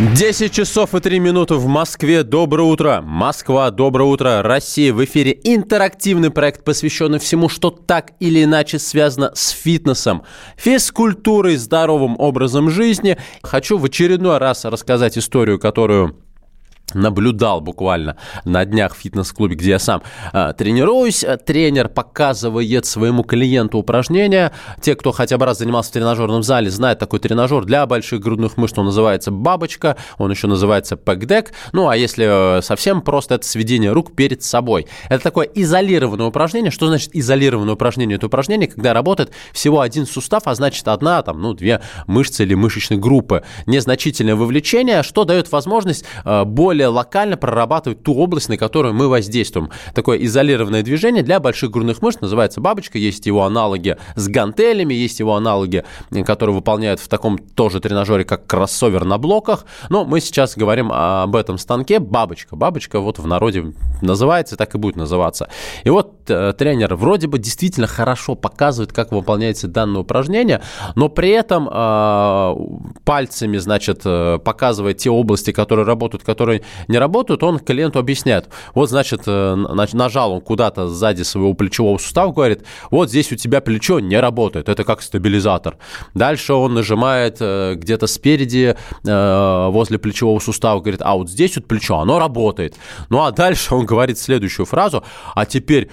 10 часов и 3 минуты в Москве. Доброе утро. Москва, доброе утро. Россия в эфире. Интерактивный проект, посвященный всему, что так или иначе связано с фитнесом, физкультурой, здоровым образом жизни. Хочу в очередной раз рассказать историю, которую наблюдал буквально на днях в фитнес-клубе, где я сам э, тренируюсь. Тренер показывает своему клиенту упражнения. Те, кто хотя бы раз занимался в тренажерном зале, знают такой тренажер для больших грудных мышц. Он называется бабочка, он еще называется пэкдек. Ну, а если э, совсем просто, это сведение рук перед собой. Это такое изолированное упражнение. Что значит изолированное упражнение? Это упражнение, когда работает всего один сустав, а значит одна, там, ну, две мышцы или мышечные группы. Незначительное вовлечение, что дает возможность э, более более локально прорабатывать ту область, на которую мы воздействуем. Такое изолированное движение для больших грудных мышц называется бабочка. Есть его аналоги с гантелями, есть его аналоги, которые выполняют в таком тоже тренажере, как кроссовер на блоках. Но мы сейчас говорим об этом станке бабочка. Бабочка вот в народе называется, так и будет называться. И вот э, тренер вроде бы действительно хорошо показывает, как выполняется данное упражнение, но при этом э, пальцами, значит, э, показывает те области, которые работают, которые не работают, он клиенту объясняет. Вот, значит, э, нажал он куда-то сзади своего плечевого сустава, говорит, вот здесь у тебя плечо не работает, это как стабилизатор. Дальше он нажимает э, где-то спереди э, возле плечевого сустава, говорит, а вот здесь вот плечо, оно работает. Ну а дальше он говорит следующую фразу, а теперь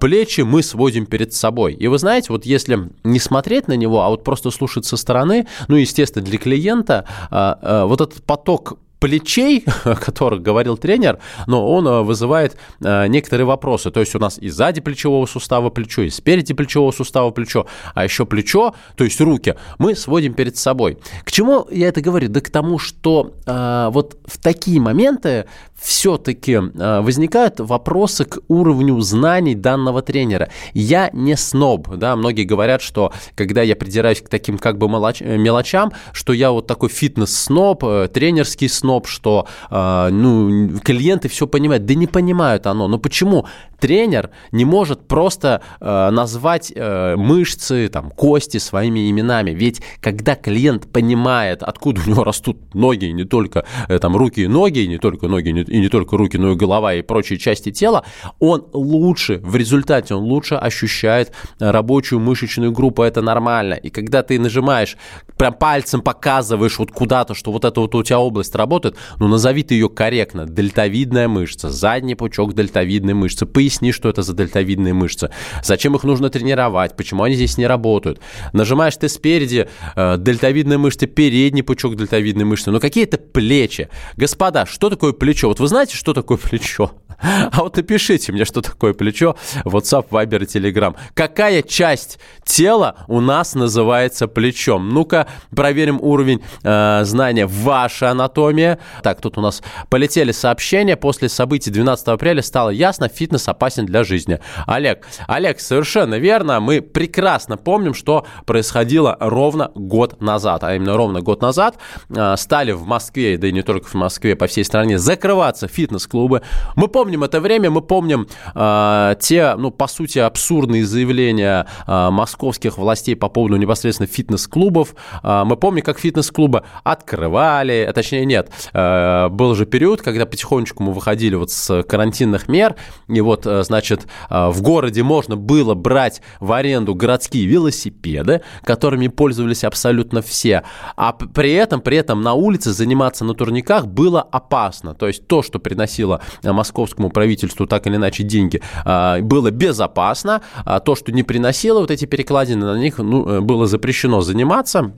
плечи мы сводим перед собой. И вы знаете, вот если не смотреть на него, а вот просто слушать со стороны, ну, естественно, для клиента вот этот поток плечей, о которых говорил тренер, но он э, вызывает э, некоторые вопросы. То есть у нас и сзади плечевого сустава плечо, и спереди плечевого сустава плечо, а еще плечо, то есть руки, мы сводим перед собой. К чему я это говорю? Да к тому, что э, вот в такие моменты все-таки э, возникают вопросы к уровню знаний данного тренера. Я не сноб, да, многие говорят, что когда я придираюсь к таким как бы э, мелочам, что я вот такой фитнес-сноб, э, тренерский сноб, что ну, клиенты все понимают. Да не понимают оно. Но почему тренер не может просто назвать мышцы, там, кости своими именами? Ведь когда клиент понимает, откуда у него растут ноги, не только там руки и ноги, не только ноги, не и не только руки, но и голова и прочие части тела, он лучше, в результате он лучше ощущает рабочую мышечную группу, это нормально. И когда ты нажимаешь, прям пальцем показываешь вот куда-то, что вот эта вот у тебя область работает, ну назови ты ее корректно, дельтовидная мышца, задний пучок дельтовидной мышцы, поясни, что это за дельтовидные мышцы, зачем их нужно тренировать, почему они здесь не работают. Нажимаешь ты спереди, э, дельтовидная мышца, передний пучок дельтовидной мышцы, но какие-то плечи. Господа, что такое плечо? Вот вы знаете, что такое плечо? А вот напишите мне, что такое плечо, WhatsApp, Viber Telegram. Какая часть тела у нас называется плечом? Ну-ка, проверим уровень э, знания вашей анатомии. Так, тут у нас полетели сообщения. После событий 12 апреля стало ясно, фитнес опасен для жизни. Олег, Олег, совершенно верно. Мы прекрасно помним, что происходило ровно год назад. А именно ровно год назад э, стали в Москве, да и не только в Москве, по всей стране закрываться фитнес-клубы. Мы помним, помним это время, мы помним э, те, ну, по сути, абсурдные заявления э, московских властей по поводу непосредственно фитнес-клубов. Э, мы помним, как фитнес-клубы открывали, а, точнее, нет, э, был же период, когда потихонечку мы выходили вот с карантинных мер, и вот, э, значит, э, в городе можно было брать в аренду городские велосипеды, которыми пользовались абсолютно все, а при этом, при этом на улице заниматься на турниках было опасно. То есть то, что приносило московскую московскому правительству так или иначе деньги, а, было безопасно, а то, что не приносило вот эти перекладины, на них ну, э, было запрещено заниматься.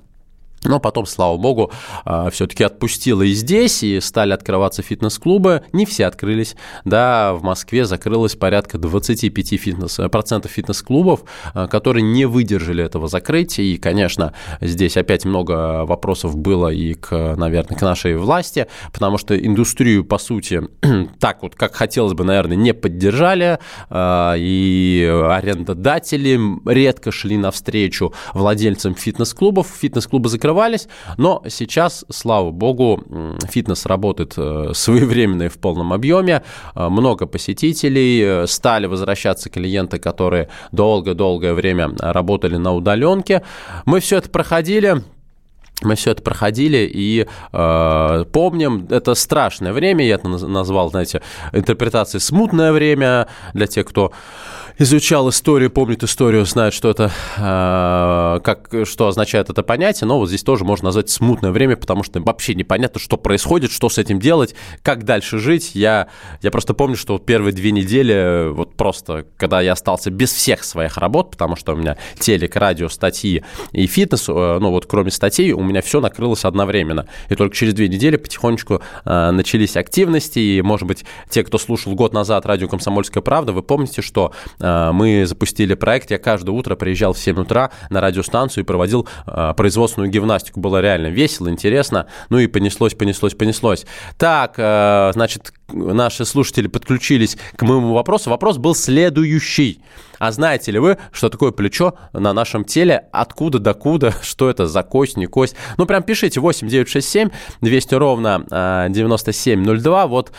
Но потом, слава богу, а, все-таки отпустила и здесь, и стали открываться фитнес-клубы. Не все открылись. Да, в Москве закрылось порядка 25 фитнес, процентов фитнес-клубов, а, которые не выдержали этого закрытия. И, конечно, здесь опять много вопросов было и, к, наверное, к нашей власти, потому что индустрию, по сути, так вот, как хотелось бы, наверное, не поддержали, а, и арендодатели редко шли навстречу владельцам фитнес-клубов. Фитнес-клубы закрывались закрывались, но сейчас, слава богу, фитнес работает э, своевременно и в полном объеме, э, много посетителей, э, стали возвращаться клиенты, которые долго-долгое время работали на удаленке. Мы все это проходили, мы все это проходили и э, помним, это страшное время, я это назвал, знаете, интерпретацией смутное время для тех, кто изучал историю, помнит историю, знает, что это, э, как, что означает это понятие, но вот здесь тоже можно назвать смутное время, потому что вообще непонятно, что происходит, что с этим делать, как дальше жить. Я, я просто помню, что первые две недели, вот просто, когда я остался без всех своих работ, потому что у меня телек, радио, статьи и фитнес, э, ну вот кроме статей, у меня все накрылось одновременно. И только через две недели потихонечку э, начались активности, и, может быть, те, кто слушал год назад радио «Комсомольская правда», вы помните, что э, Э, мы запустили проект, я каждое утро приезжал в 7 утра на радиостанцию и проводил э, производственную гимнастику. Было реально весело, интересно, ну и понеслось, понеслось, понеслось. Так, э, значит, наши слушатели подключились к моему вопросу. Вопрос был следующий. А знаете ли вы, что такое плечо на нашем теле? Откуда, докуда? Что это за кость, не кость? Ну, прям пишите 8 967 200 ровно 9702. Вот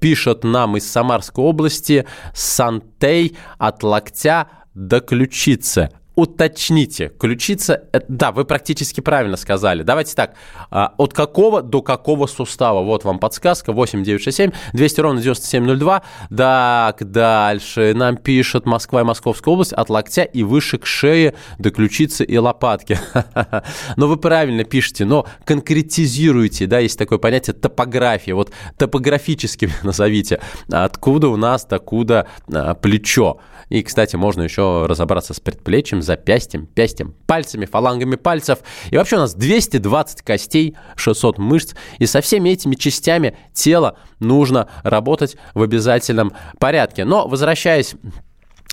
пишет нам из Самарской области Сантей от локтя до ключицы уточните. Ключица, да, вы практически правильно сказали. Давайте так, а, от какого до какого сустава? Вот вам подсказка, 8967 200 ровно 9702. Так, дальше нам пишет Москва и Московская область от локтя и выше к шее до ключицы и лопатки. Но вы правильно пишете, но конкретизируйте, да, есть такое понятие топография. Вот топографически назовите, откуда у нас, докуда а, плечо. И, кстати, можно еще разобраться с предплечьем, запястьем, пястьем, пальцами, фалангами пальцев. И вообще у нас 220 костей, 600 мышц. И со всеми этими частями тела нужно работать в обязательном порядке. Но, возвращаясь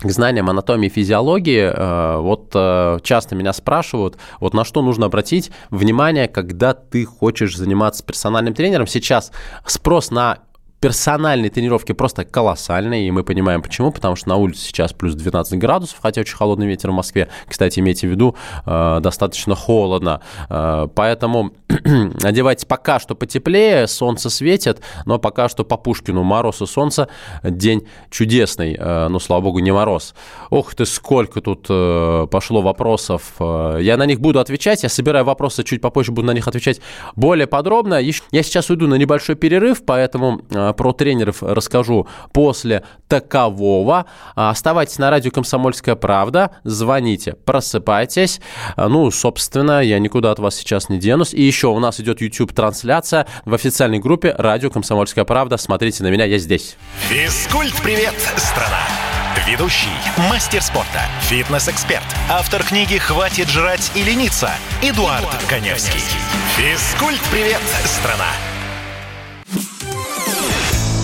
к знаниям анатомии и физиологии, э, вот э, часто меня спрашивают, вот на что нужно обратить внимание, когда ты хочешь заниматься персональным тренером. Сейчас спрос на персональные тренировки просто колоссальные, и мы понимаем почему, потому что на улице сейчас плюс 12 градусов, хотя очень холодный ветер в Москве, кстати, имейте в виду, э, достаточно холодно, э, поэтому одевайтесь пока что потеплее, солнце светит, но пока что по Пушкину мороз и солнце, день чудесный, э, ну, слава богу, не мороз. Ох ты, сколько тут пошло вопросов, я на них буду отвечать, я собираю вопросы чуть попозже, буду на них отвечать более подробно. Я сейчас уйду на небольшой перерыв, поэтому про тренеров расскажу после такового. А, оставайтесь на радио «Комсомольская правда», звоните, просыпайтесь. А, ну, собственно, я никуда от вас сейчас не денусь. И еще у нас идет YouTube-трансляция в официальной группе «Радио Комсомольская правда». Смотрите на меня, я здесь. Физкульт-привет, страна! Ведущий, мастер спорта, фитнес-эксперт, автор книги «Хватит жрать и лениться» Эдуард, Эдуард Коневский. Физкульт-привет, страна!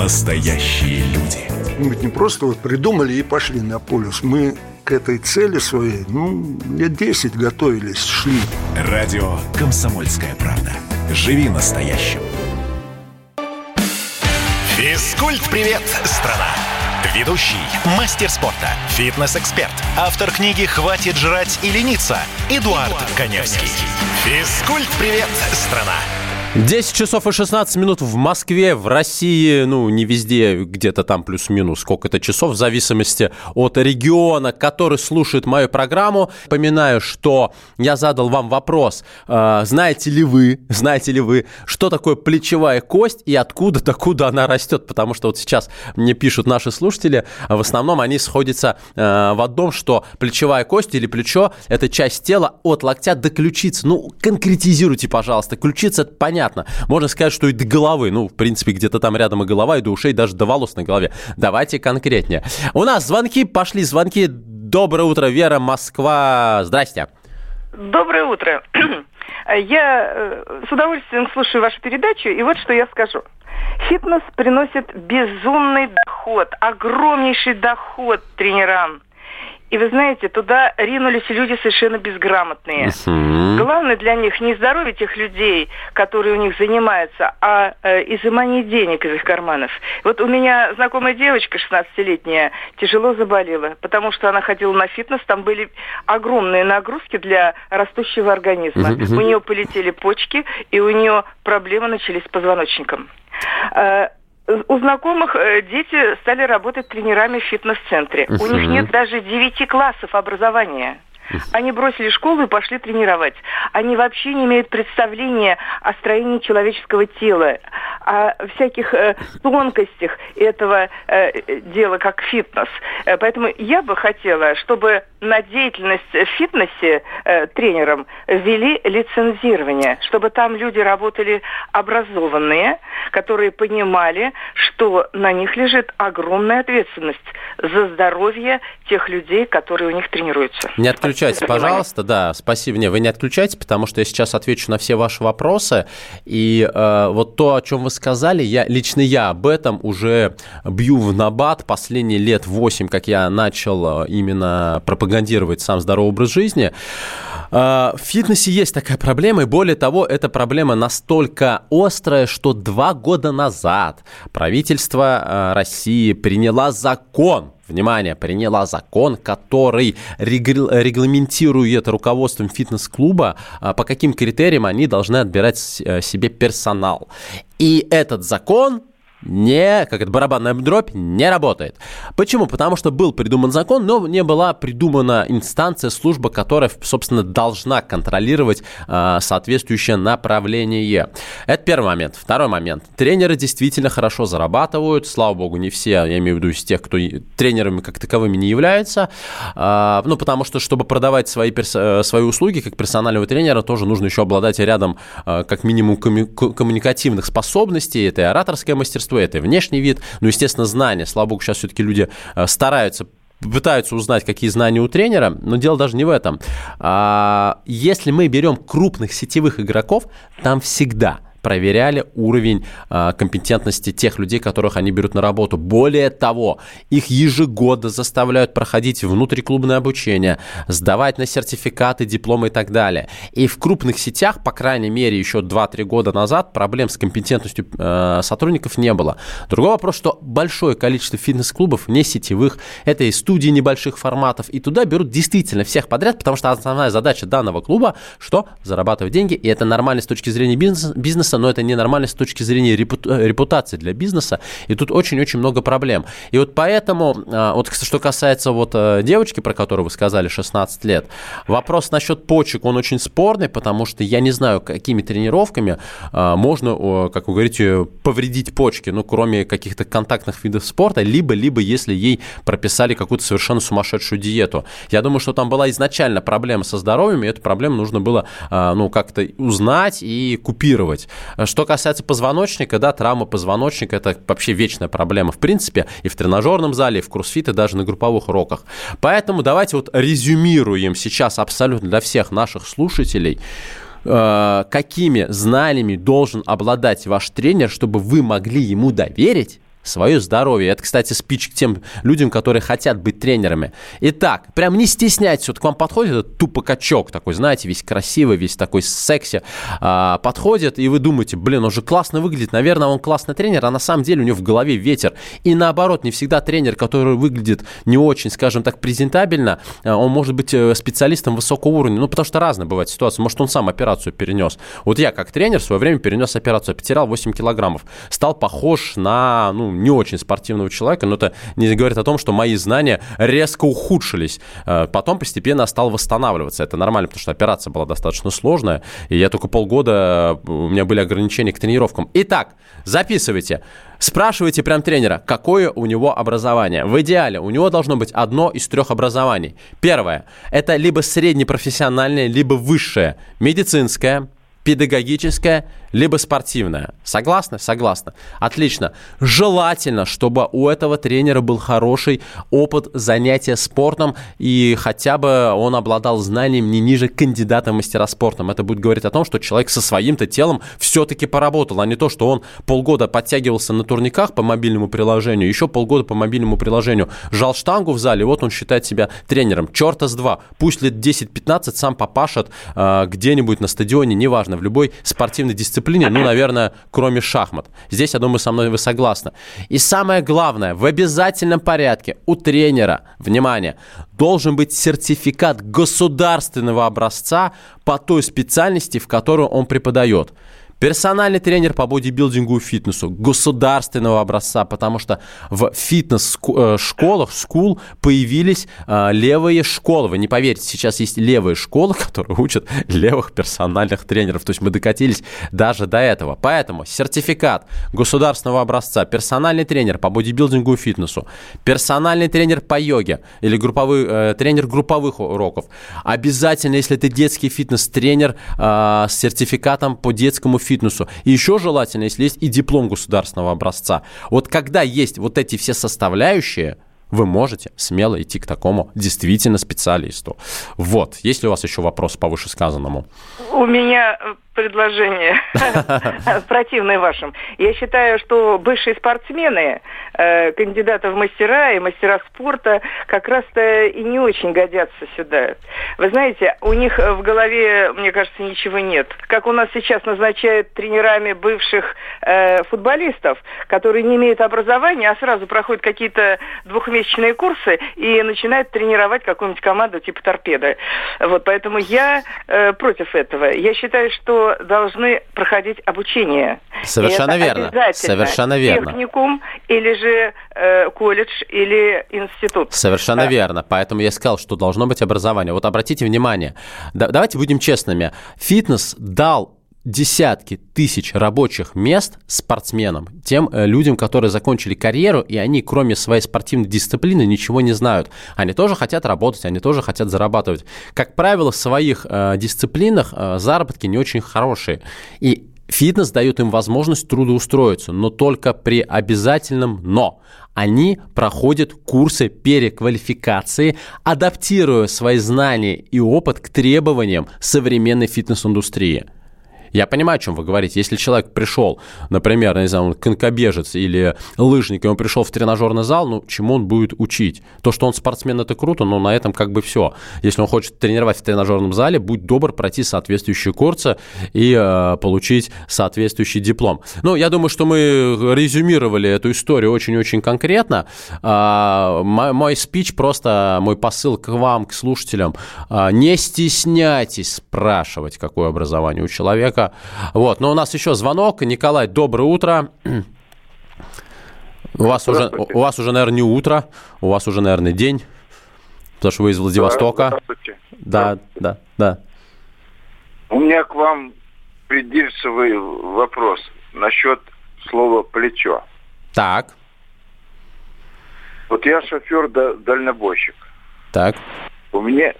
настоящие люди. Мы ведь не просто вот придумали и пошли на полюс. Мы к этой цели своей, ну, лет 10 готовились, шли. Радио «Комсомольская правда». Живи настоящим. Физкульт-привет, страна! Ведущий, мастер спорта, фитнес-эксперт, автор книги «Хватит жрать и лениться» Эдуард, Эдуард Коневский. Коневский. Физкульт-привет, страна! 10 часов и 16 минут в Москве, в России, ну, не везде, где-то там плюс-минус сколько-то часов, в зависимости от региона, который слушает мою программу. Напоминаю, что я задал вам вопрос, э, знаете ли вы, знаете ли вы, что такое плечевая кость и откуда, докуда она растет, потому что вот сейчас мне пишут наши слушатели, в основном они сходятся э, в одном, что плечевая кость или плечо – это часть тела от локтя до ключицы. Ну, конкретизируйте, пожалуйста, ключица – понятно, понятно. Можно сказать, что и до головы. Ну, в принципе, где-то там рядом и голова, и до ушей, даже до волос на голове. Давайте конкретнее. У нас звонки, пошли звонки. Доброе утро, Вера, Москва. Здрасте. Доброе утро. Я э, с удовольствием слушаю вашу передачу, и вот что я скажу. Фитнес приносит безумный доход, огромнейший доход тренерам. И вы знаете, туда ринулись люди совершенно безграмотные. Мгм. Главное для них не здоровье тех людей, которые у них занимаются, а э, изымание денег из их карманов. Вот у меня знакомая девочка, 16-летняя, тяжело заболела, потому что она ходила на фитнес, там были огромные нагрузки для растущего организма. Мгм. У нее полетели почки, и у нее проблемы начались с позвоночником. У знакомых э, дети стали работать тренерами в фитнес-центре. У них нет даже девяти классов образования. Они бросили школу и пошли тренировать. Они вообще не имеют представления о строении человеческого тела, о всяких э, тонкостях этого э, дела, как фитнес. Э, поэтому я бы хотела, чтобы на деятельность в фитнесе э, тренером ввели лицензирование, чтобы там люди работали образованные, которые понимали, что на них лежит огромная ответственность за здоровье тех людей, которые у них тренируются. Не отключайтесь, пожалуйста, да, спасибо. Не, вы не отключайтесь, потому что я сейчас отвечу на все ваши вопросы. И э, вот то, о чем вы сказали, я, лично я об этом уже бью в набат последние лет 8, как я начал э, именно пропагандировать сам здоровый образ жизни. Э, В фитнесе есть такая проблема, и более того, эта проблема настолько острая, что два года назад правительство э, России приняло закон, внимание, приняла закон, который регл- регламентирует руководством фитнес-клуба, а, по каким критериям они должны отбирать э, себе персонал. И этот закон не, как это, барабанная дробь не работает. Почему? Потому что был придуман закон, но не была придумана инстанция, служба, которая, собственно, должна контролировать э, соответствующее направление. Это первый момент. Второй момент. Тренеры действительно хорошо зарабатывают. Слава богу, не все, я имею в виду из тех, кто тренерами как таковыми не являются. А, ну, потому что, чтобы продавать свои, перс- э, свои услуги как персонального тренера, тоже нужно еще обладать рядом э, как минимум комму- ко- коммуникативных способностей. Это и ораторское мастерство, это и внешний вид, ну, естественно, знания. Слава богу, сейчас все-таки люди э, стараются пытаются узнать, какие знания у тренера, но дело даже не в этом. А, Если мы берем крупных сетевых игроков, там всегда проверяли уровень а, компетентности тех людей, которых они берут на работу. Более того, их ежегодно заставляют проходить внутриклубное обучение, сдавать на сертификаты, дипломы и так далее. И в крупных сетях, по крайней мере, еще 2-3 года назад проблем с компетентностью э, сотрудников не было. Другой вопрос, что большое количество фитнес-клубов не сетевых, это и студии небольших форматов, и туда берут действительно всех подряд, потому что основная задача данного клуба, что зарабатывать деньги, и это нормально с точки зрения бизнеса, бизнеса но это ненормально с точки зрения э, репутации для бизнеса, и тут очень-очень много проблем. И вот поэтому, э, вот что касается вот э, девочки, про которую вы сказали, 16 лет, вопрос насчет почек, он очень спорный, потому что я не знаю, какими тренировками э, можно, как вы говорите, повредить почки, ну, кроме каких-то контактных видов спорта, либо, либо если ей прописали какую-то совершенно сумасшедшую диету. Я думаю, что там была изначально проблема со здоровьем, и эту проблему нужно было, э, ну, как-то узнать и купировать. Что касается позвоночника, да, травма позвоночника – это вообще вечная проблема, в принципе, и в тренажерном зале, и в и даже на групповых уроках. Поэтому давайте вот резюмируем сейчас абсолютно для всех наших слушателей, э, какими знаниями должен обладать ваш тренер, чтобы вы могли ему доверить, свое здоровье. Это, кстати, спич к тем людям, которые хотят быть тренерами. Итак, прям не стесняйтесь, вот к вам подходит этот тупокачок такой, знаете, весь красивый, весь такой секси, а, подходит, и вы думаете, блин, он же классно выглядит, наверное, он классный тренер, а на самом деле у него в голове ветер. И наоборот, не всегда тренер, который выглядит не очень, скажем так, презентабельно, а, он может быть э, специалистом высокого уровня, ну, потому что разные бывают ситуации. Может, он сам операцию перенес. Вот я, как тренер, в свое время перенес операцию, потерял 8 килограммов, стал похож на, ну, не очень спортивного человека, но это не говорит о том, что мои знания резко ухудшились. Э, Потом постепенно стал восстанавливаться. Это нормально, потому что операция была достаточно сложная, и я только полгода, э, у меня были ограничения к тренировкам. Итак, записывайте. Спрашивайте прям тренера, какое у него образование. В идеале у него должно быть одно из трех образований. Первое – это либо среднепрофессиональное, либо высшее, медицинское, педагогическое, либо спортивное. Согласны? Согласны. Отлично. Желательно, чтобы у этого тренера был хороший опыт занятия спортом и хотя бы он обладал знанием не ниже кандидата в мастера спортом. Это будет говорить о том, что человек со своим-то телом все-таки поработал, а не то, что он полгода подтягивался на турниках по мобильному приложению, еще полгода по мобильному приложению жал штангу в зале, вот он считает себя тренером. Черта с два. Пусть лет 10-15 сам попашет э, где-нибудь на стадионе, неважно, в любой спортивной дисциплине, ну, наверное, кроме шахмат. Здесь, я думаю, со мной вы согласны. И самое главное, в обязательном порядке у тренера, внимание, должен быть сертификат государственного образца по той специальности, в которую он преподает. Персональный тренер по бодибилдингу и фитнесу государственного образца, потому что в фитнес-школах, скул, появились э, левые школы. Вы не поверите, сейчас есть левые школы, которые учат левых персональных тренеров. То есть мы докатились даже до этого. Поэтому сертификат государственного образца, персональный тренер по бодибилдингу и фитнесу, персональный тренер по йоге или групповой, э, тренер групповых уроков. Обязательно, если ты детский фитнес-тренер э, с сертификатом по детскому фитнесу, фитнесу. И еще желательно, если есть и диплом государственного образца. Вот когда есть вот эти все составляющие, вы можете смело идти к такому действительно специалисту. Вот. Есть ли у вас еще вопрос по вышесказанному? У меня предложение, противное вашим. Я считаю, что бывшие спортсмены, э, кандидаты в мастера и мастера спорта как раз-то и не очень годятся сюда. Вы знаете, у них в голове, мне кажется, ничего нет. Как у нас сейчас назначают тренерами бывших э, футболистов, которые не имеют образования, а сразу проходят какие-то двухмесячные курсы и начинают тренировать какую-нибудь команду типа торпеды. Вот, поэтому я э, против этого. Я считаю, что должны проходить обучение. Совершенно верно. Совершенно верно. Техникум или же э, колледж или институт. Совершенно А, верно. Поэтому я сказал, что должно быть образование. Вот обратите внимание, да- давайте будем честными. Фитнес дал десятки тысяч рабочих мест спортсменам, тем э, людям, которые закончили карьеру, и они, кроме своей спортивной дисциплины, ничего не знают. Они тоже хотят работать, они тоже хотят зарабатывать. Как правило, в своих э, дисциплинах э, заработки не очень хорошие. И Фитнес дает им возможность трудоустроиться, но только при обязательном «но». Они проходят курсы переквалификации, адаптируя свои знания и опыт к требованиям современной фитнес-индустрии. Я понимаю, о чем вы говорите. Если человек пришел, например, не знаю, он конькобежец или лыжник, и он пришел в тренажерный зал, ну, чему он будет учить? То, что он спортсмен, это круто, но на этом как бы все. Если он хочет тренировать в тренажерном зале, будь добр пройти соответствующие курсы и э, получить соответствующий диплом. Ну, я думаю, что мы резюмировали эту историю очень-очень конкретно. А, мой, мой спич просто, мой посыл к вам, к слушателям, а, не стесняйтесь спрашивать, какое образование у человека. Вот, но у нас еще звонок. Николай, доброе утро. У вас, уже, у вас уже, наверное, не утро, у вас уже, наверное, день, потому что вы из Владивостока. Здравствуйте. Да, да, да. У меня к вам придирчивый вопрос насчет слова плечо. Так, Вот я шофер да- дальнобойщик. так. У меня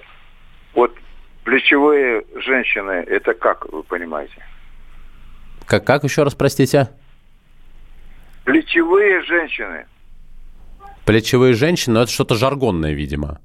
вот плечевые женщины, это как вы понимаете? Как, как еще раз, простите? Плечевые женщины. Плечевые женщины, но это что-то жаргонное, видимо.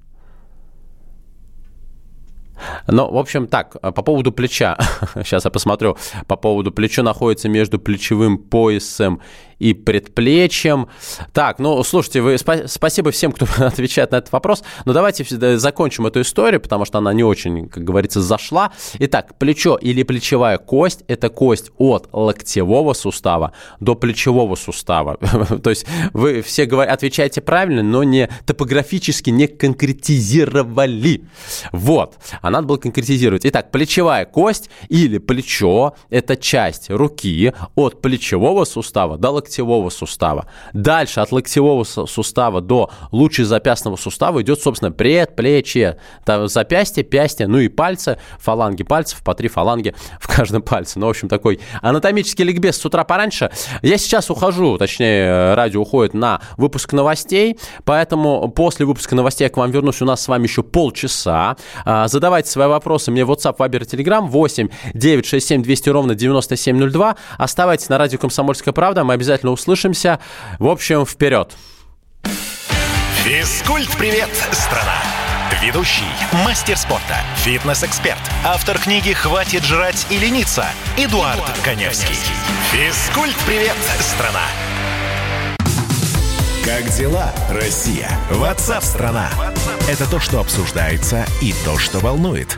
Ну, в общем, так, по поводу плеча. Сейчас я посмотрю. По поводу плечо находится между плечевым поясом и предплечьем. Так, ну, слушайте, вы, спа- спасибо всем, кто отвечает на этот вопрос, но давайте закончим эту историю, потому что она не очень, как говорится, зашла. Итак, плечо или плечевая кость – это кость от локтевого сустава до плечевого сустава. То есть вы все говор- отвечаете правильно, но не топографически не конкретизировали. Вот, а надо было конкретизировать. Итак, плечевая кость или плечо – это часть руки от плечевого сустава до локтевого сустава. Дальше от локтевого су- сустава до лучезапястного сустава идет, собственно, предплечье. Там запястье, пястье, ну и пальцы, фаланги пальцев, по три фаланги в каждом пальце. Ну, в общем, такой анатомический ликбез с утра пораньше. Я сейчас ухожу, точнее, радио уходит на выпуск новостей, поэтому после выпуска новостей я к вам вернусь. У нас с вами еще полчаса. А, Задавайте свои вопросы мне в WhatsApp, Viber, Telegram 8 967 200 ровно 9702. Оставайтесь на радио «Комсомольская правда». Мы обязательно услышимся. В общем, вперед! Физкульт-привет, страна! Ведущий, мастер спорта, фитнес-эксперт, автор книги «Хватит жрать и лениться» Эдуард, Коневский. Физкульт-привет, страна! Как дела, Россия? Ватсап-страна! Это то, что обсуждается и то, что волнует.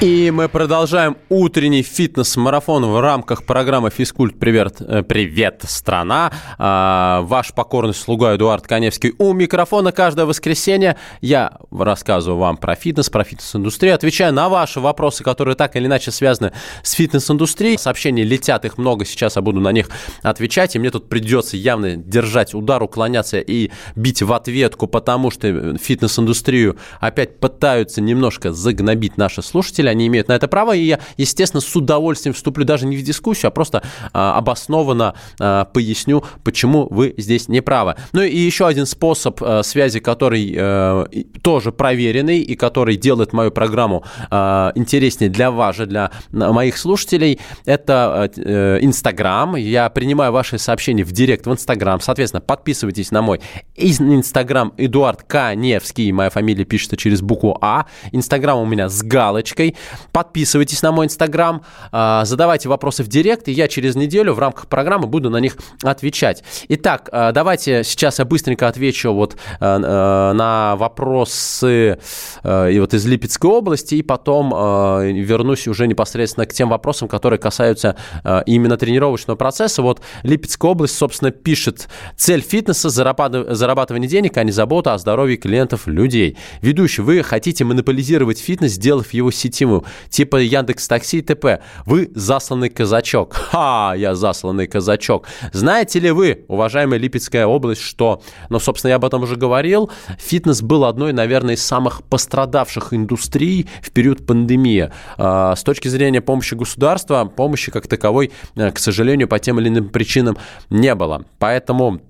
И мы продолжаем утренний фитнес-марафон в рамках программы «Физкульт. Привет, э, привет страна». А, Ваш покорный слуга Эдуард Коневский у микрофона каждое воскресенье. Я рассказываю вам про фитнес, про фитнес-индустрию, отвечаю на ваши вопросы, которые так или иначе связаны с фитнес-индустрией. Сообщений летят, их много, сейчас я буду на них отвечать, и мне тут придется явно держать удар, уклоняться и бить в ответку, потому что фитнес-индустрию опять пытаются немножко загнобить наши слушатели, они имеют на это право, и я, естественно, с удовольствием вступлю даже не в дискуссию, а просто а, обоснованно а, поясню, почему вы здесь не правы. Ну и еще один способ а, связи, который а, тоже проверенный и который делает мою программу а, интереснее для вас же, для моих слушателей, это э, Инстаграм. Я принимаю ваши сообщения в директ в Инстаграм. Соответственно, подписывайтесь на мой Инстаграм Эдуард Каневский. Моя фамилия пишется через букву А. Инстаграм у меня с галочкой. Подписывайтесь на мой Инстаграм, а, задавайте вопросы в директ, и я через неделю в рамках программы буду на них отвечать. Итак, а, давайте сейчас я быстренько отвечу вот а, на вопросы и вот из Липецкой области, и потом вернусь уже непосредственно к тем вопросам, которые касаются именно тренировочного процесса. Вот Липецкая область, собственно, пишет цель фитнеса зарабатыв- зарабатывание денег, а не забота о здоровье клиентов людей. Ведущий, вы хотите монополизировать фитнес, сделав его сетевым, типа Яндекс Такси и т.п. Вы засланный казачок. Ха, я засланный казачок. Знаете ли вы, уважаемая Липецкая область, что, ну, собственно, я об этом уже говорил, фитнес был одной, наверное, из самых пострадавших индустрий в период пандемии. А, С точки зрения помощи государства, помощи как таковой, э, к сожалению, по тем или иным причинам не было. Поэтому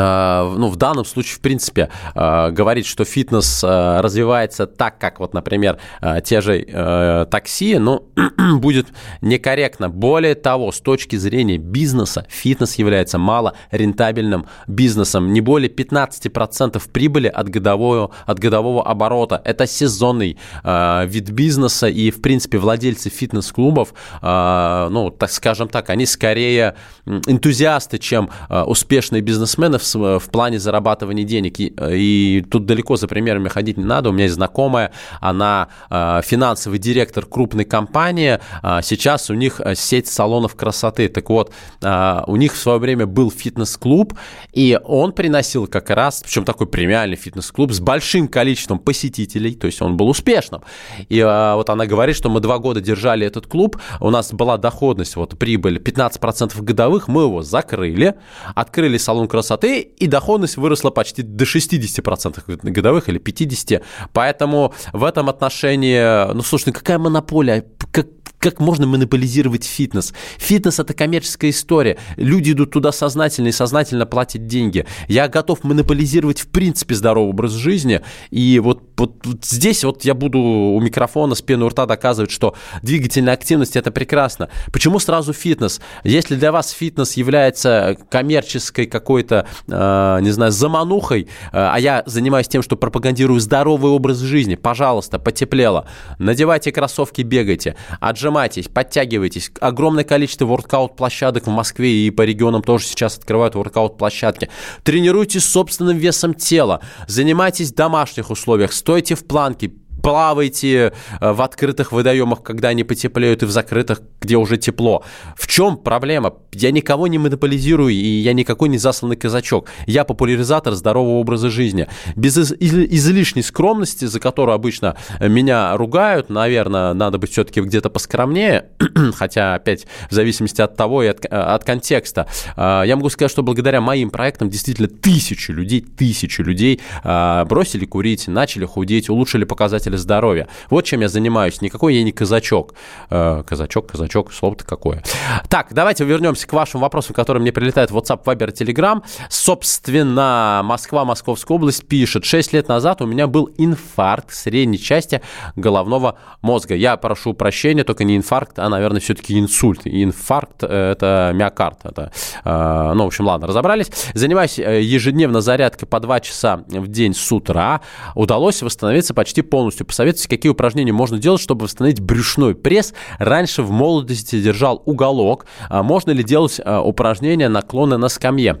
ну, в данном случае, в принципе, э, говорить, что фитнес э, развивается так, как вот, например, э, те же э, такси, ну, будет некорректно. Более того, с точки зрения бизнеса, фитнес является малорентабельным бизнесом. Не более 15% прибыли от годового, от годового оборота. Это сезонный э, вид бизнеса, и, в принципе, владельцы фитнес-клубов, э, ну, так скажем так, они скорее энтузиасты, чем э, успешные бизнесмены в, с- в плане зарабатывания денег. И, и тут далеко за примерами ходить не надо. У меня есть знакомая, она э, финансовый директор крупной компании. А Сейчас у них э, сеть салонов красоты. Так вот, э, у них в свое время был фитнес-клуб, и он приносил как раз, причем такой премиальный фитнес-клуб с большим количеством посетителей, то есть он был успешным. И э, вот она говорит, что мы два года держали этот клуб, у нас была доходность, вот прибыль 15% годовых, мы его закрыли, открыли салон красоты, и доходность выросла почти до 60% годовых или 50%. Поэтому в этом отношении, ну слушай, ну какая монополия, как можно монополизировать фитнес? Фитнес – это коммерческая история. Люди идут туда сознательно и сознательно платят деньги. Я готов монополизировать в принципе здоровый образ жизни. И вот, вот, вот здесь вот я буду у микрофона с пеной у рта доказывать, что двигательная активность – это прекрасно. Почему сразу фитнес? Если для вас фитнес является коммерческой какой-то, э, не знаю, заманухой, э, а я занимаюсь тем, что пропагандирую здоровый образ жизни, пожалуйста, потеплело. Надевайте кроссовки, бегайте, отжимайтесь, подтягивайтесь. Огромное количество воркаут-площадок в Москве и по регионам тоже сейчас открывают воркаут-площадки. Тренируйтесь собственным весом тела, занимайтесь в домашних условиях, стойте в планке, плавайте э, в открытых водоемах, когда они потеплеют, и в закрытых, где уже тепло. В чем проблема? Я никого не монополизирую, и я никакой не засланный казачок. Я популяризатор здорового образа жизни. Без из- излишней скромности, за которую обычно меня ругают, наверное, надо быть все-таки где-то поскромнее, хотя, опять, в зависимости от того и от, от контекста. Я могу сказать, что благодаря моим проектам действительно тысячи людей, тысячи людей бросили курить, начали худеть, улучшили показатели здоровья. Вот чем я занимаюсь. Никакой я не казачок. А, казачок, казачок, слово-то какое. Так, давайте вернемся к вашим вопросам, которые мне прилетают в WhatsApp, Viber, Telegram. Собственно, Москва, Московская область пишет. Шесть лет назад у меня был инфаркт средней части головного мозга. Я прошу прощения, только не инфаркт, а, наверное, все-таки инсульт. Инфаркт – это миокард. Это, э, ну, в общем, ладно, разобрались. Занимаюсь э, ежедневно зарядкой по 2 часа в день с утра. Удалось восстановиться почти полностью. Посоветуйте, какие упражнения можно делать, чтобы восстановить брюшной пресс. Раньше в молодости держал уголок. А можно ли делать э, упражнения наклоны на скамье?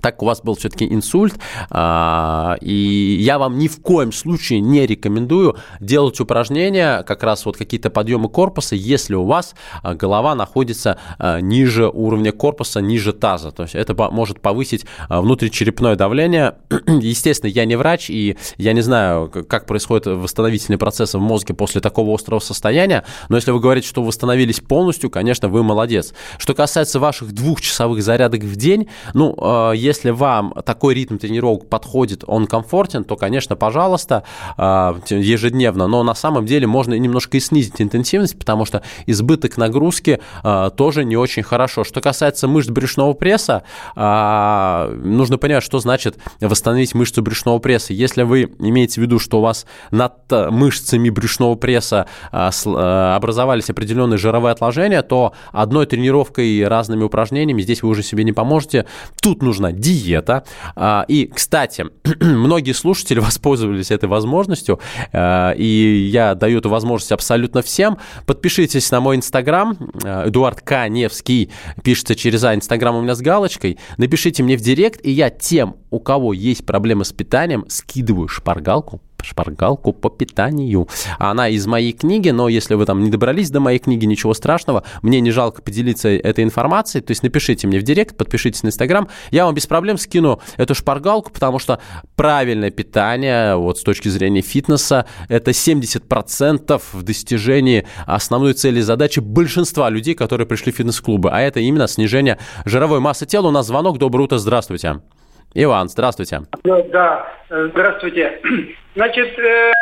Так у вас был все-таки инсульт, а, и я вам ни в коем случае не рекомендую делать упражнения, как раз вот какие-то подъемы корпуса, если у вас а, голова находится а, ниже уровня корпуса, ниже таза. То есть это может повысить внутричерепное давление. Естественно, я не врач, и я не знаю, как происходят восстановительные процессы в мозге после такого острого состояния, но если вы говорите, что восстановились полностью, конечно, вы молодец. Что касается ваших двухчасовых зарядок в день, ну, если вам такой ритм тренировок подходит, он комфортен, то, конечно, пожалуйста, а, ежедневно. Но на самом деле можно немножко и снизить интенсивность, потому что избыток нагрузки а, тоже не очень хорошо. Что касается мышц брюшного пресса, а, нужно понимать, что значит восстановить мышцу брюшного пресса. Если вы имеете в виду, что у вас над мышцами брюшного пресса образовались определенные жировые отложения, то одной тренировкой и разными упражнениями здесь вы уже себе не поможете. Тут нужна диета. А, и, кстати, многие слушатели воспользовались этой возможностью, а, и я даю эту возможность абсолютно всем. Подпишитесь на мой инстаграм, а, Эдуард К. Невский, пишется через А, инстаграм у меня с галочкой. Напишите мне в директ, и я тем, у кого есть проблемы с питанием, скидываю шпаргалку шпаргалку по питанию. Она из моей книги, но если вы там не добрались до моей книги, ничего страшного, мне не жалко поделиться этой информацией, то есть напишите мне в директ, подпишитесь на Инстаграм, я вам без проблем скину эту шпаргалку, потому что правильное питание, вот с точки зрения фитнеса, это 70% в достижении основной цели и задачи большинства людей, которые пришли в фитнес-клубы, а это именно снижение жировой массы тела. У нас звонок, доброе утро, здравствуйте. Иван, здравствуйте. Да, да, здравствуйте. Значит, э,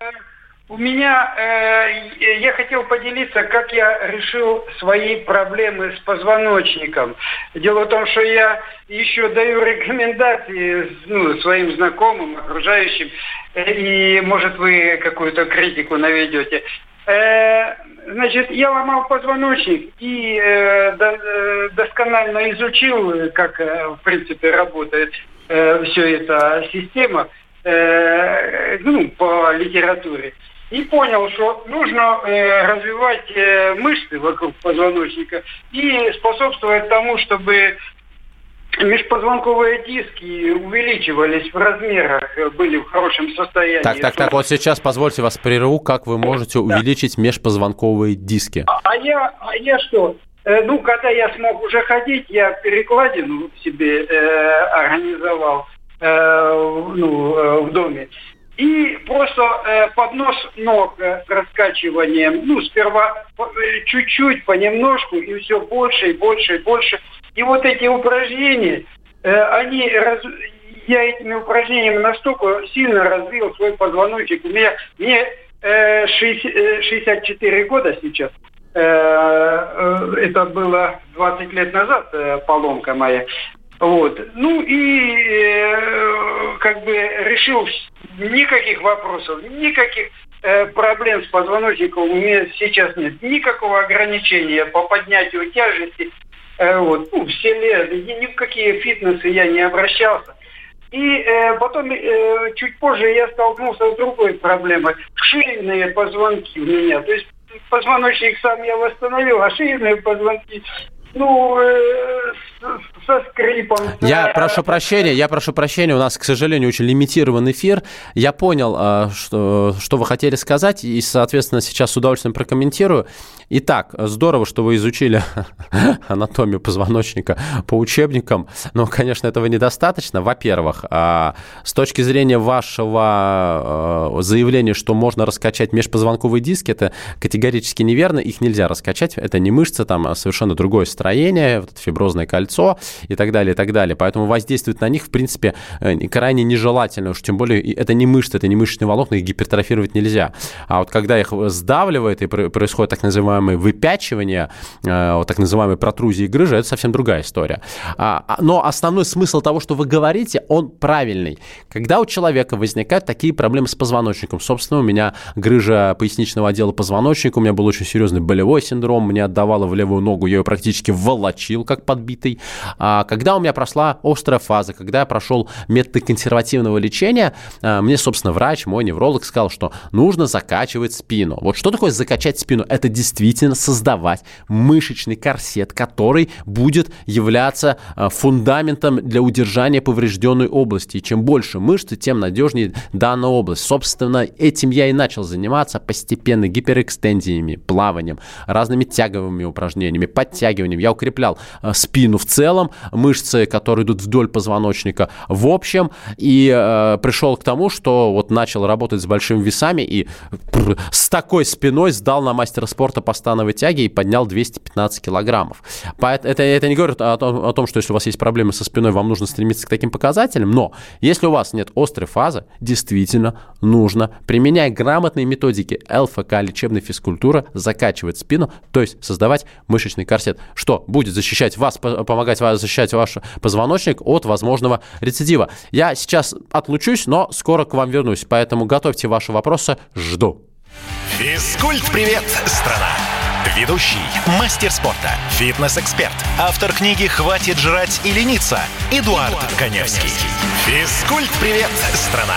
у меня, э, я хотел поделиться, как я решил свои проблемы с позвоночником. Дело в том, что я еще даю рекомендации ну, своим знакомым, окружающим, э, и, может, вы какую-то критику наведете. Э, значит, я ломал позвоночник и э, до, э, досконально изучил, как, э, в принципе, работает э, все эта система э, ну, по литературе. И понял, что нужно э, развивать э, мышцы вокруг позвоночника и способствовать тому, чтобы межпозвонковые диски увеличивались в размерах, э, были в хорошем состоянии. Так, так, так, вот сейчас позвольте вас прерву, как вы можете увеличить межпозвонковые диски? А, а я, а я что? Э, ну, когда я смог уже ходить, я перекладину себе э, организовал э, ну, э, в доме. И просто э, поднос ног э, раскачиванием, ну, сперва э, чуть-чуть, понемножку, и все больше, и больше, и больше. И вот эти упражнения, э, они, раз... я этими упражнениями настолько сильно развил свой позвоночник. У меня, мне э, 60, 64 года сейчас. Э, э, Это было 20 лет назад, э, поломка моя. Вот. Ну и э, как бы решил никаких вопросов, никаких э, проблем с позвоночником у меня сейчас нет. Никакого ограничения по поднятию тяжести. Э, вот. Ну, в селе ни ни в какие фитнесы я не обращался. И э, потом, э, чуть позже, я столкнулся с другой проблемой. Шейные позвонки у меня. То есть позвоночник сам я восстановил, а шейные позвонки, ну, э, со скрипом. Я прошу прощения, я прошу прощения, у нас, к сожалению, очень лимитирован эфир. Я понял, а, что, что вы хотели сказать, и, соответственно, сейчас с удовольствием прокомментирую. Итак, здорово, что вы изучили анатомию позвоночника по учебникам, но, конечно, этого недостаточно. Во-первых, а, с точки зрения вашего а, заявления, что можно раскачать межпозвонковые диски, это категорически неверно, их нельзя раскачать, это не мышца, там совершенно другое строение, фиброзное кольцо и так далее, и так далее. Поэтому воздействовать на них, в принципе, э, крайне нежелательно, уж тем более и это не мышцы, это не мышечные волокна, их гипертрофировать нельзя. А вот когда их сдавливает и пр- происходит так называемое выпячивание, э, вот так называемые протрузии грыжи, это совсем другая история. А, а- но основной смысл того, что вы говорите, он правильный. Когда у человека возникают такие проблемы с позвоночником, собственно, у меня грыжа поясничного отдела позвоночника, у меня был очень серьезный болевой синдром, мне отдавало в левую ногу, я ее практически волочил, как подбитый. А когда у меня прошла острая фаза, когда я прошел методы консервативного лечения, а, мне, собственно, врач, мой невролог сказал, что нужно закачивать спину. Вот что такое закачать спину? Это действительно создавать мышечный корсет, который будет являться а, фундаментом для удержания поврежденной области. И чем больше мышцы, тем надежнее данная область. Собственно, этим я и начал заниматься постепенно гиперэкстензиями, плаванием, разными тяговыми упражнениями, подтягиванием. Я укреплял спину в целом, мышцы, которые идут вдоль позвоночника в общем, и э, пришел к тому, что вот начал работать с большими весами и пр, с такой спиной сдал на мастера спорта по становой тяге и поднял 215 килограммов. Это, это не говорит о том, о том, что если у вас есть проблемы со спиной, вам нужно стремиться к таким показателям, но если у вас нет острой фазы, действительно нужно, применяя грамотные методики ЛФК, лечебной физкультуры, закачивать спину, то есть создавать мышечный корсет, что будет защищать вас, по- помогать вас защищать ваш позвоночник от возможного рецидива. Я сейчас отлучусь, но скоро к вам вернусь, поэтому готовьте ваши вопросы, жду. Физкульт-привет, страна! Ведущий, мастер спорта, фитнес-эксперт, автор книги «Хватит жрать и лениться» Эдуард, Коневский. Физкульт-привет, страна!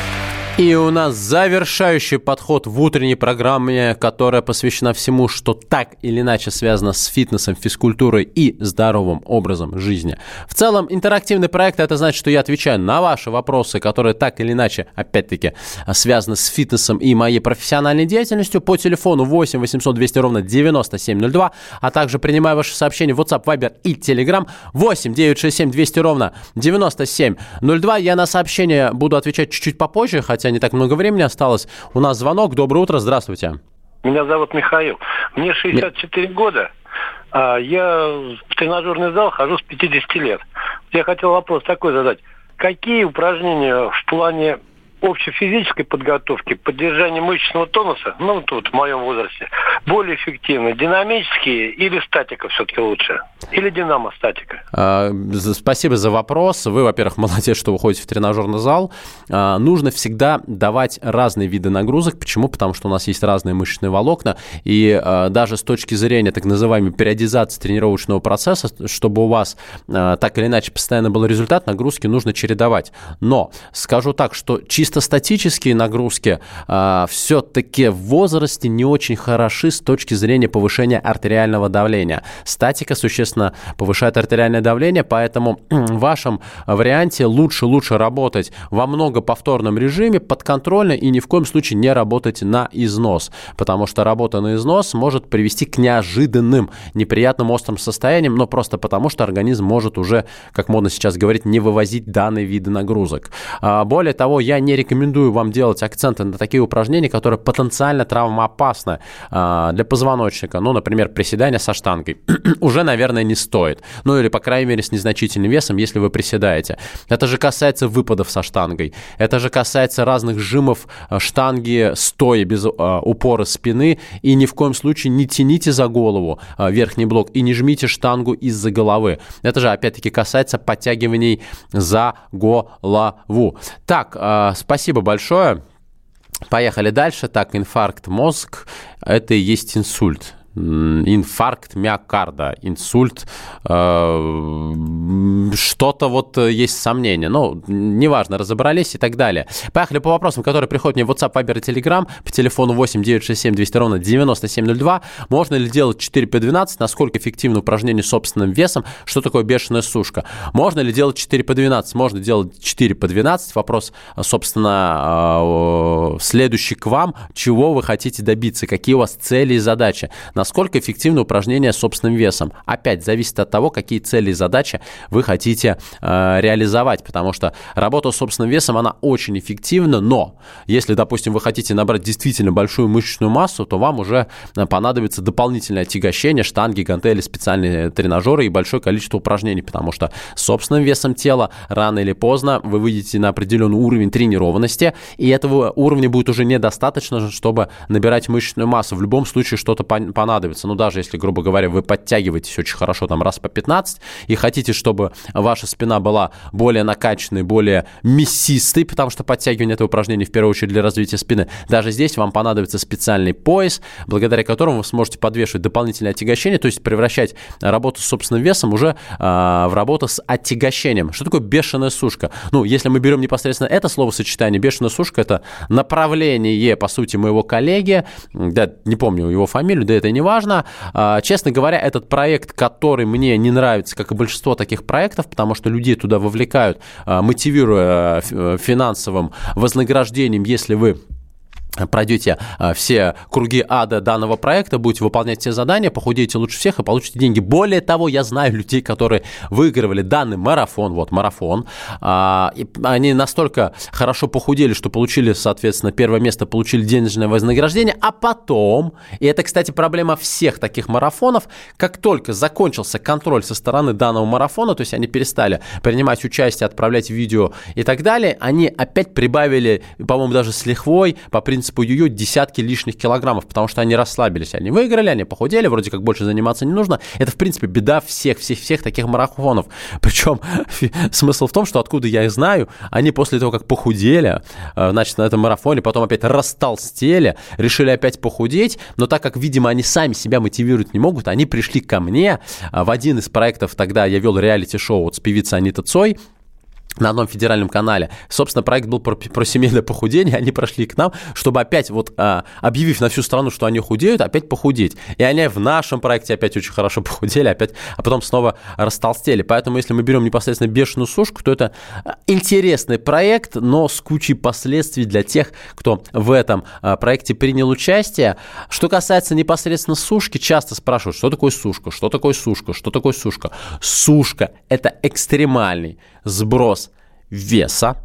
И у нас завершающий подход в утренней программе, которая посвящена всему, что так или иначе связано с фитнесом, физкультурой и здоровым образом жизни. В целом, интерактивный проект, это значит, что я отвечаю на ваши вопросы, которые так или иначе, опять-таки, связаны с фитнесом и моей профессиональной деятельностью по телефону 8 800 200 ровно 9702, а также принимаю ваши сообщения в WhatsApp, Viber и Telegram 8 967 200 ровно 9702. Я на сообщения буду отвечать чуть-чуть попозже, хотя не так много времени осталось. У нас звонок. Доброе утро, здравствуйте. Меня зовут Михаил. Мне 64 года. А я в тренажерный зал хожу с 50 лет. Я хотел вопрос такой задать. Какие упражнения в плане общей физической подготовки, поддержания мышечного тонуса, ну, тут в моем возрасте, более эффективны? Динамические или статика все-таки лучше? Или динамо-статика? А, Спасибо за вопрос. Вы, во-первых, молодец, что вы ходите в тренажерный зал. А, Нужно всегда давать разные виды нагрузок. Почему? Потому что у нас есть разные мышечные волокна. И а, даже с точки зрения так называемой периодизации тренировочного процесса, чтобы у вас а, так или иначе постоянно был результат, нагрузки нужно чередовать. Но скажу так, что чисто чисто статические нагрузки а, все-таки в возрасте не очень хороши с точки зрения повышения артериального давления. Статика существенно повышает артериальное давление, поэтому в вашем варианте лучше-лучше работать во многоповторном режиме, подконтрольно и ни в коем случае не работать на износ, потому что работа на износ может привести к неожиданным, неприятным острым состояниям, но просто потому, что организм может уже, как модно сейчас говорить, не вывозить данные виды нагрузок. А, более того, я не рекомендую вам делать акценты на такие упражнения, которые потенциально травмоопасны а, для позвоночника. Ну, например, приседания со штангой. уже, наверное, не стоит. Ну, или, по крайней мере, с незначительным весом, если вы приседаете. Это же касается выпадов со штангой. Это же касается разных жимов а, штанги стоя без упора спины. И ни в коем случае не тяните за голову верхний блок и не жмите штангу из-за головы. Это же, опять-таки, касается подтягиваний за голову. Так, э, спасибо большое. Поехали дальше. Так, инфаркт мозг – это и есть инсульт инфаркт миокарда, инсульт, э, что-то вот есть сомнения. Ну, неважно, разобрались и так далее. Поехали по вопросам, которые приходят мне в WhatsApp, Viber и Telegram по телефону 8 967 200 ровно 9702. Можно ли делать 4 по 12? Насколько эффективно упражнение собственным весом? Что такое бешеная сушка? Можно ли делать 4 по 12? Можно делать 4 по 12. Вопрос, собственно, э, следующий к вам. Чего вы хотите добиться? Какие у вас цели и задачи? Насколько эффективно упражнение с собственным весом? Опять зависит от того, какие цели и задачи вы хотите э, реализовать, потому что работа с собственным весом, она очень эффективна, но если, допустим, вы хотите набрать действительно большую мышечную массу, то вам уже э, понадобится дополнительное отягощение, штанги, гантели, специальные тренажеры и большое количество упражнений, потому что с собственным весом тела рано или поздно вы выйдете на определенный уровень тренированности, и этого уровня будет уже недостаточно, чтобы набирать мышечную массу. В любом случае что-то понадобится понадобится, ну, даже если, грубо говоря, вы подтягиваетесь очень хорошо, там, раз по 15, и хотите, чтобы ваша спина была более накачанной, более мясистой, потому что подтягивание это упражнение в первую очередь для развития спины, даже здесь вам понадобится специальный пояс, благодаря которому вы сможете подвешивать дополнительное отягощение, то есть превращать работу с собственным весом уже э, в работу с отягощением. Что такое бешеная сушка? Ну, если мы берем непосредственно это словосочетание, бешеная сушка – это направление, по сути, моего коллеги, да, не помню его фамилию, да это не неважно. А, честно говоря, этот проект, который мне не нравится, как и большинство таких проектов, потому что людей туда вовлекают, а, мотивируя э, финансовым вознаграждением, если вы пройдете а, все круги ада данного проекта, будете выполнять все задания, похудеете лучше всех и получите деньги. Более того, я знаю людей, которые выигрывали данный марафон, вот марафон, а, они настолько хорошо похудели, что получили, соответственно, первое место, получили денежное вознаграждение, а потом, и это, кстати, проблема всех таких марафонов, как только закончился контроль со стороны данного марафона, то есть они перестали принимать участие, отправлять видео и так далее, они опять прибавили, по-моему, даже с лихвой, по принципу принципу йо-йо десятки лишних килограммов, потому что они расслабились, они выиграли, они похудели, вроде как больше заниматься не нужно. Это, в принципе, беда всех, всех, всех таких марафонов. Причем смысл в том, что откуда я их знаю, они после того, как похудели, э, значит, на этом марафоне, потом опять растолстели, решили опять похудеть, но так как, видимо, они сами себя мотивировать не могут, они пришли ко мне э, в один из проектов, тогда я вел реалити-шоу вот с певицей Анита Цой, на одном федеральном канале. Собственно, проект был про, про семейное похудение. Они прошли к нам, чтобы опять, вот а, объявив на всю страну, что они худеют, опять похудеть. И они в нашем проекте опять очень хорошо похудели, опять, а потом снова растолстели. Поэтому, если мы берем непосредственно бешеную сушку, то это а, интересный проект, но с кучей последствий для тех, кто в этом а, проекте принял участие. Что касается непосредственно сушки, часто спрашивают, что такое сушка, что такое сушка, что такое сушка. Сушка – это экстремальный сброс веса,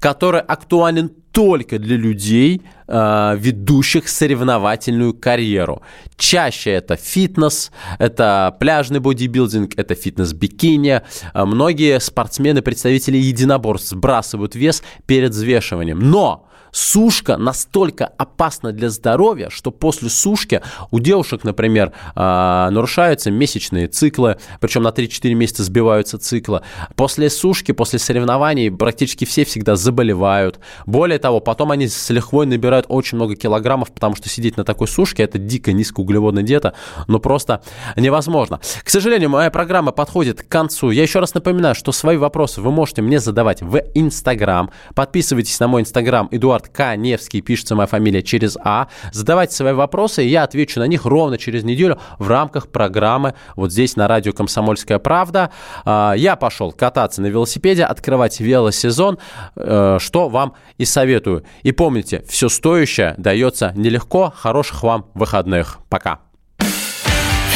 который актуален только для людей, э, ведущих соревновательную карьеру. Чаще это фитнес, это пляжный бодибилдинг, это фитнес-бикини. Э, многие спортсмены, представители единоборств сбрасывают вес перед взвешиванием. Но сушка настолько опасна для здоровья, что после сушки у девушек, например, а, нарушаются месячные циклы, причем на 3-4 месяца сбиваются циклы. После сушки, после соревнований практически все всегда заболевают. Более того, потом они с лихвой набирают очень много килограммов, потому что сидеть на такой сушке – это дико низкоуглеводная диета, но просто невозможно. К сожалению, моя программа подходит к концу. Я еще раз напоминаю, что свои вопросы вы можете мне задавать в Инстаграм. Подписывайтесь на мой Инстаграм Эдуард Каневский, пишется моя фамилия через А. Задавайте свои вопросы, и я отвечу на них ровно через неделю в рамках программы вот здесь на радио «Комсомольская правда». А, Я пошел кататься на велосипеде, открывать велосезон, э, что вам и советую. И помните, все стоящее дается нелегко. Хороших вам выходных. Пока.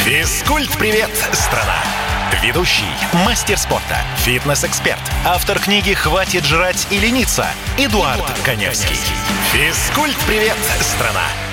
Физкульт-привет, страна! Ведущий, мастер спорта, фитнес-эксперт, автор книги «Хватит жрать и лениться» Эдуард Коневский. Физкульт-привет, страна!